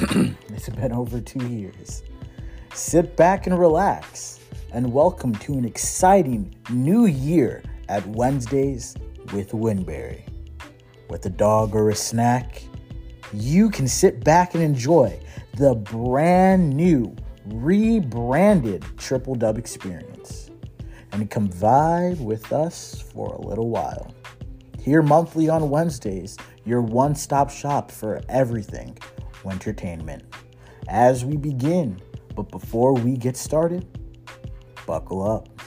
it's been over two years. Sit back and relax, and welcome to an exciting new year at Wednesdays with Winberry. With a dog or a snack, you can sit back and enjoy the brand new, rebranded Triple Dub experience and come vibe with us for a little while. Here monthly on Wednesdays, your one stop shop for everything entertainment. As we begin, but before we get started, buckle up.